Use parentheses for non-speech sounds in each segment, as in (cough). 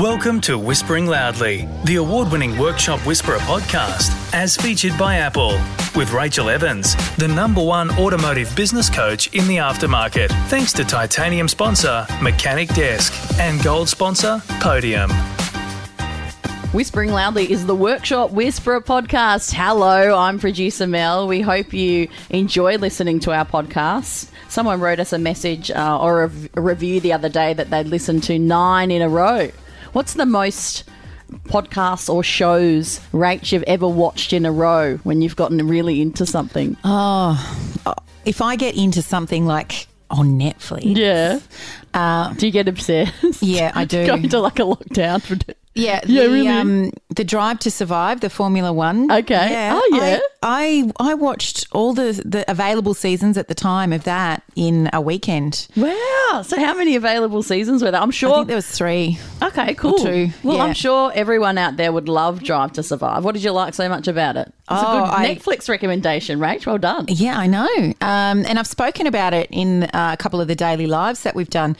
Welcome to Whispering Loudly, the award winning Workshop Whisperer podcast, as featured by Apple, with Rachel Evans, the number one automotive business coach in the aftermarket, thanks to titanium sponsor Mechanic Desk and gold sponsor Podium. Whispering Loudly is the Workshop Whisperer podcast. Hello, I'm producer Mel. We hope you enjoy listening to our podcast. Someone wrote us a message uh, or a, a review the other day that they'd listened to nine in a row. What's the most podcasts or shows, Rach, you've ever watched in a row when you've gotten really into something? Oh, if I get into something like on Netflix, Yeah. uh, Do you get obsessed? Yeah, I (laughs) do. Go into like a lockdown for. Yeah, (laughs) Yeah, the, really. um, the Drive to Survive, the Formula One. Okay. Oh, yeah. I, I I watched all the the available seasons at the time of that in a weekend. Wow. So, how many available seasons were there? I'm sure I think there was three. Okay, cool. two, Well, yeah. I'm sure everyone out there would love Drive to Survive. What did you like so much about it? It's Oh, a good I- Netflix recommendation, Rach. Well done. Yeah, I know. Um, and I've spoken about it in uh, a couple of the daily lives that we've done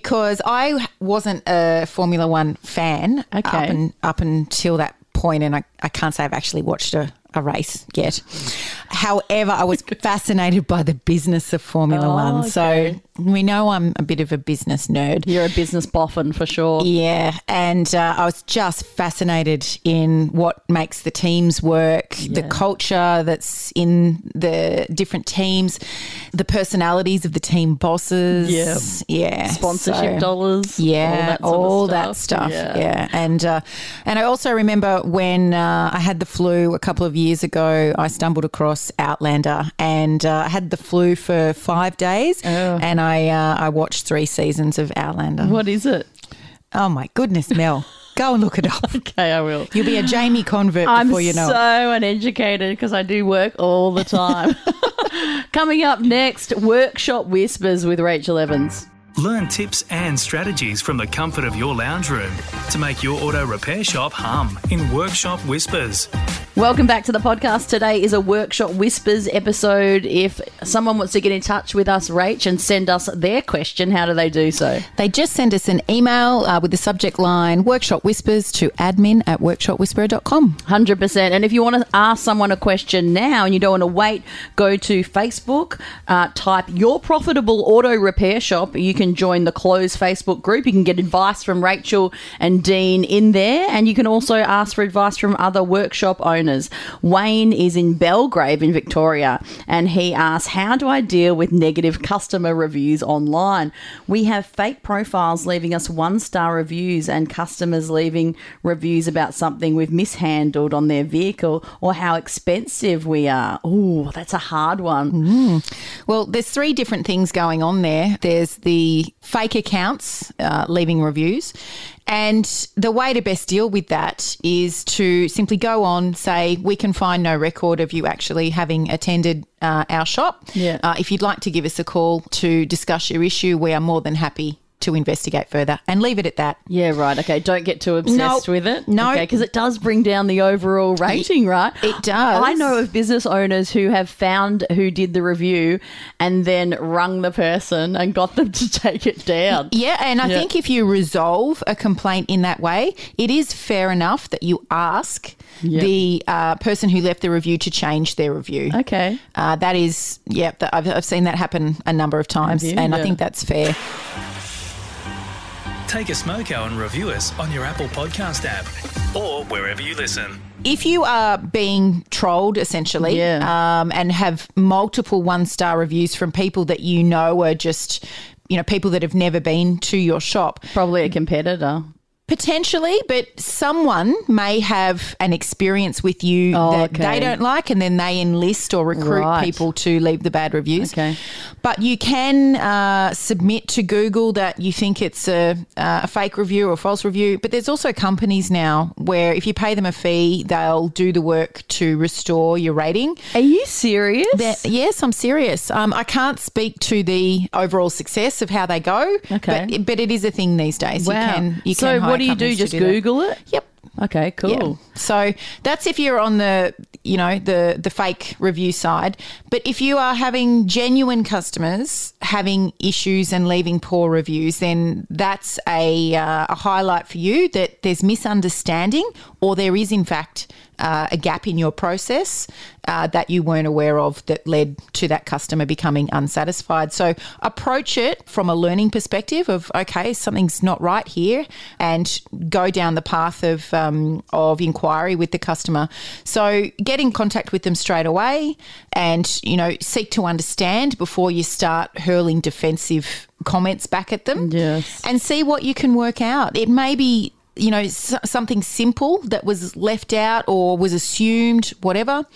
because I wasn't a Formula One fan Okay. up, and, up until that point, and I, I can't say I've actually watched a, a race yet. However, I was (laughs) fascinated by the business of Formula Oh, One. okay. So we know I'm a bit of a business nerd. You're a business boffin for sure. Yeah, and uh, I was just fascinated in what makes the teams work, the culture that's in the different teams, the personalities of the team bosses. Yeah. yeah, Sponsorship so- dollars. Yeah, all that that sort of stuff. Yeah, and uh, and I also remember when uh, I had the flu a couple of years ago. I stumbled across Outlander, and uh, I had the flu for five days, Oh. and I uh, I watched three seasons of Outlander. What is it? Oh my goodness, Mel. (laughs) Go and look it up. Okay, I will. You'll be a Jamie convert I'm before you know it. I'm so it. uneducated because I do work all the time. (laughs) Coming up next, Workshop Whispers with Rachel Evans. Learn tips and strategies from the comfort of your lounge room to make your auto repair shop hum in Workshop Whispers. Welcome back to the podcast. Today is a Workshop Whispers episode. If someone wants to get in touch with us, Rach, and send us their question, how do they do so? They just send us an email uh, with the subject line Workshop Whispers to admin at workshopwhisperer.com. 100%. And if you want to ask someone a question now and you don't want to wait, go to Facebook, uh, type your profitable auto repair shop. You can join the closed Facebook group. You can get advice from Rachel and Dean in there. And you can also ask for advice from other workshop owners. Wayne is in Belgrave in Victoria and he asks, How do I deal with negative customer reviews online? We have fake profiles leaving us one star reviews and customers leaving reviews about something we've mishandled on their vehicle or how expensive we are. Oh, that's a hard one. Well, there's three different things going on there. There's the fake accounts uh, leaving reviews. And the way to best deal with that is to simply go on, say, we can find no record of you actually having attended uh, our shop. Yeah. Uh, if you'd like to give us a call to discuss your issue, we are more than happy to investigate further and leave it at that. Yeah, right. Okay, don't get too obsessed No, with it. no. Okay, because it does bring down the overall rating, right? it does. I know of business owners who have found who did the review and then rung the person and got them (laughs) to take it down. Yeah, and I Yeah. think if you resolve a complaint in that way, it is fair enough that you ask Yeah. the uh, person who left the review to change their review. Okay. Uh, that is, yeah, that I've, I've seen that happen a number of times, you? and Yeah. I think that's fair. Take a smoko and review us on your Apple Podcast app or wherever you listen. If you are being trolled, essentially, Yeah. um, and have multiple one star reviews from people that you know are just, you know, people that have never been to your shop, Probably a competitor. Potentially, but someone may have an experience with you Oh, that okay. they don't like, and then they enlist or recruit Right. people to leave the bad reviews. Okay. But you can uh, submit to Google that you think it's a, uh, a fake review or a false review. But there's also companies now where if you pay them a fee, they'll do the work to restore your rating. Are you serious? That- yes, I'm serious. Um, I can't speak to the overall success of how they go. Okay. But, but it is a thing these days. wow. You can, you so can hire what do you do? Just that. Google it? Yep. Okay, cool. So that's if you're on the you know the the fake review side. But if you are having genuine customers having issues and leaving poor reviews, then that's a, uh, a highlight for you that there's misunderstanding or there is in fact uh, a gap in your process uh, that you weren't aware of that led to that customer becoming unsatisfied. So approach it from a learning perspective of okay, something's not right here, and go down the path of um, of inquiry with the customer. So get in contact with them straight away, and you know seek to understand before you start hurling defensive comments back at them. Yes. And see what you can work out. It may be you know, something simple that was left out or was assumed, whatever,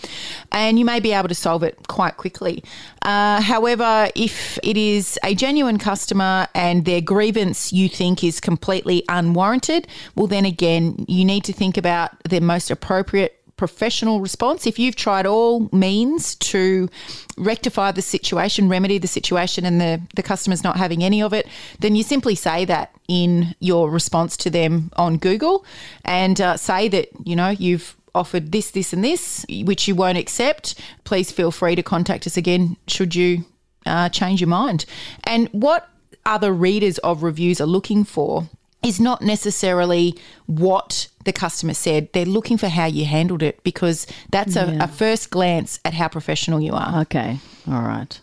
and you may be able to solve it quite quickly. Uh, however, if it is a genuine customer and their grievance you think is completely unwarranted, well, then again, you need to think about the most appropriate professional response. If you've tried all means to rectify the situation, remedy the situation, and the, the customer's not having any of it, then you simply say that in your response to them on Google and uh, say that, you know, you've offered this, this, and this, which you won't accept. Please feel free to contact us again should you uh, change your mind. And what other readers of reviews are looking for is not necessarily what the customer said. They're looking for how you handled it because that's a, a first glance at how professional you are. Okay. All right.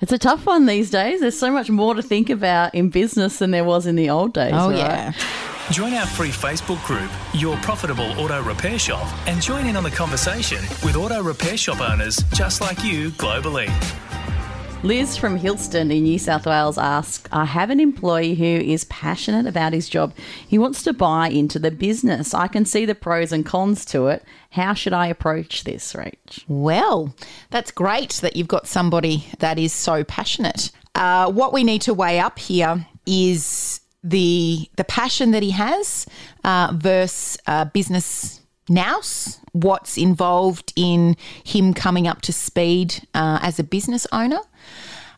It's a tough one these days. There's so much more to think about in business than there was in the old days. Oh, right? yeah. Join our free Facebook group, Your Profitable Auto Repair Shop, and join in on the conversation with auto repair shop owners just like you globally. Liz from Hillston in New South Wales asks I have an employee who is passionate about his job. He wants to buy into the business. I can see the pros and cons to it. How should I approach this, Rach? Well, that's great that you've got somebody that is so passionate. Uh, what we need to weigh up here is the the passion that he has uh, versus uh, business nous, what's involved in him coming up to speed uh, as a business owner.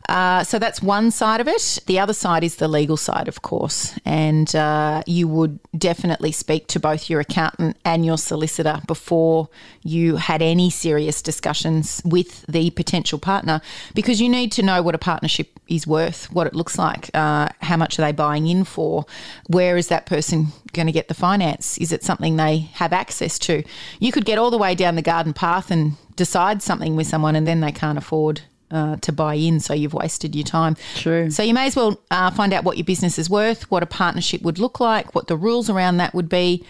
Uh, so that's one side of it. The other side is the legal side, of course. And uh, you would definitely speak to both your accountant and your solicitor before you had any serious discussions with the potential partner because you need to know what a partnership is worth, what it looks like, uh, how much are they buying in for, where is that person going to get the finance? Is it something they have access to? You could get all the way down the garden path and decide something with someone and then they can't afford uh, to buy in, so you've wasted your time. True. So you may as well uh, find out what your business is worth, what a partnership would look like, what the rules around that would be,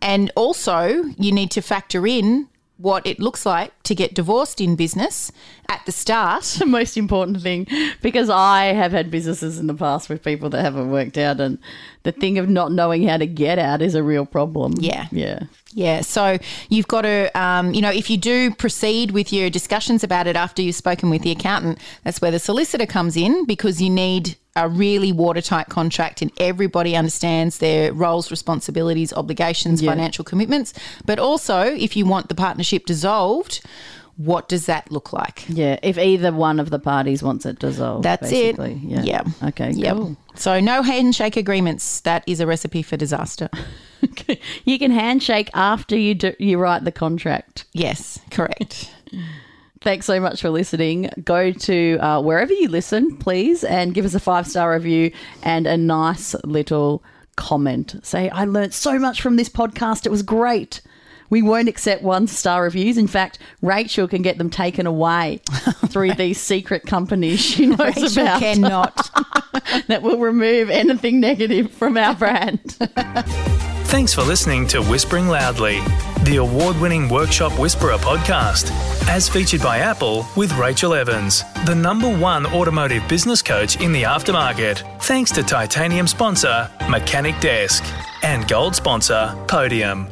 and also you need to factor in what it looks like to get divorced in business at the start. (laughs) The most important thing, because I have had businesses in the past with people that haven't worked out, and the thing of not knowing how to get out is a real problem. Yeah. Yeah. Yeah, so you've got to, um, you know, if you do proceed with your discussions about it after you've spoken with the accountant, that's where the solicitor comes in because you need a really watertight contract and everybody understands their roles, responsibilities, obligations, Yeah. financial commitments. But also, if you want the partnership dissolved, what does that look like? Yeah. If either one of the parties wants it dissolved. That's basically. it. Yeah. Yeah. Okay. Yep. Cool. So no handshake agreements. That is a recipe for disaster. (laughs) you can handshake after you do, you write the contract. yes, correct. (laughs) Thanks so much for listening. Go to uh, wherever you listen, please, and give us a five star review and a nice little comment. Say, I learnt so much from this podcast. It was great. We won't accept one star reviews. In fact, Rachel can get them taken away (laughs) through these secret companies she knows Rachel about (laughs) cannot. that will remove anything negative from our brand. (laughs) Thanks for listening to Whispering Loudly, the award winning Workshop Whisperer podcast, as featured by Apple with Rachel Evans, the number one automotive business coach in the aftermarket. Thanks to titanium sponsor Mechanic Desk and gold sponsor Podium.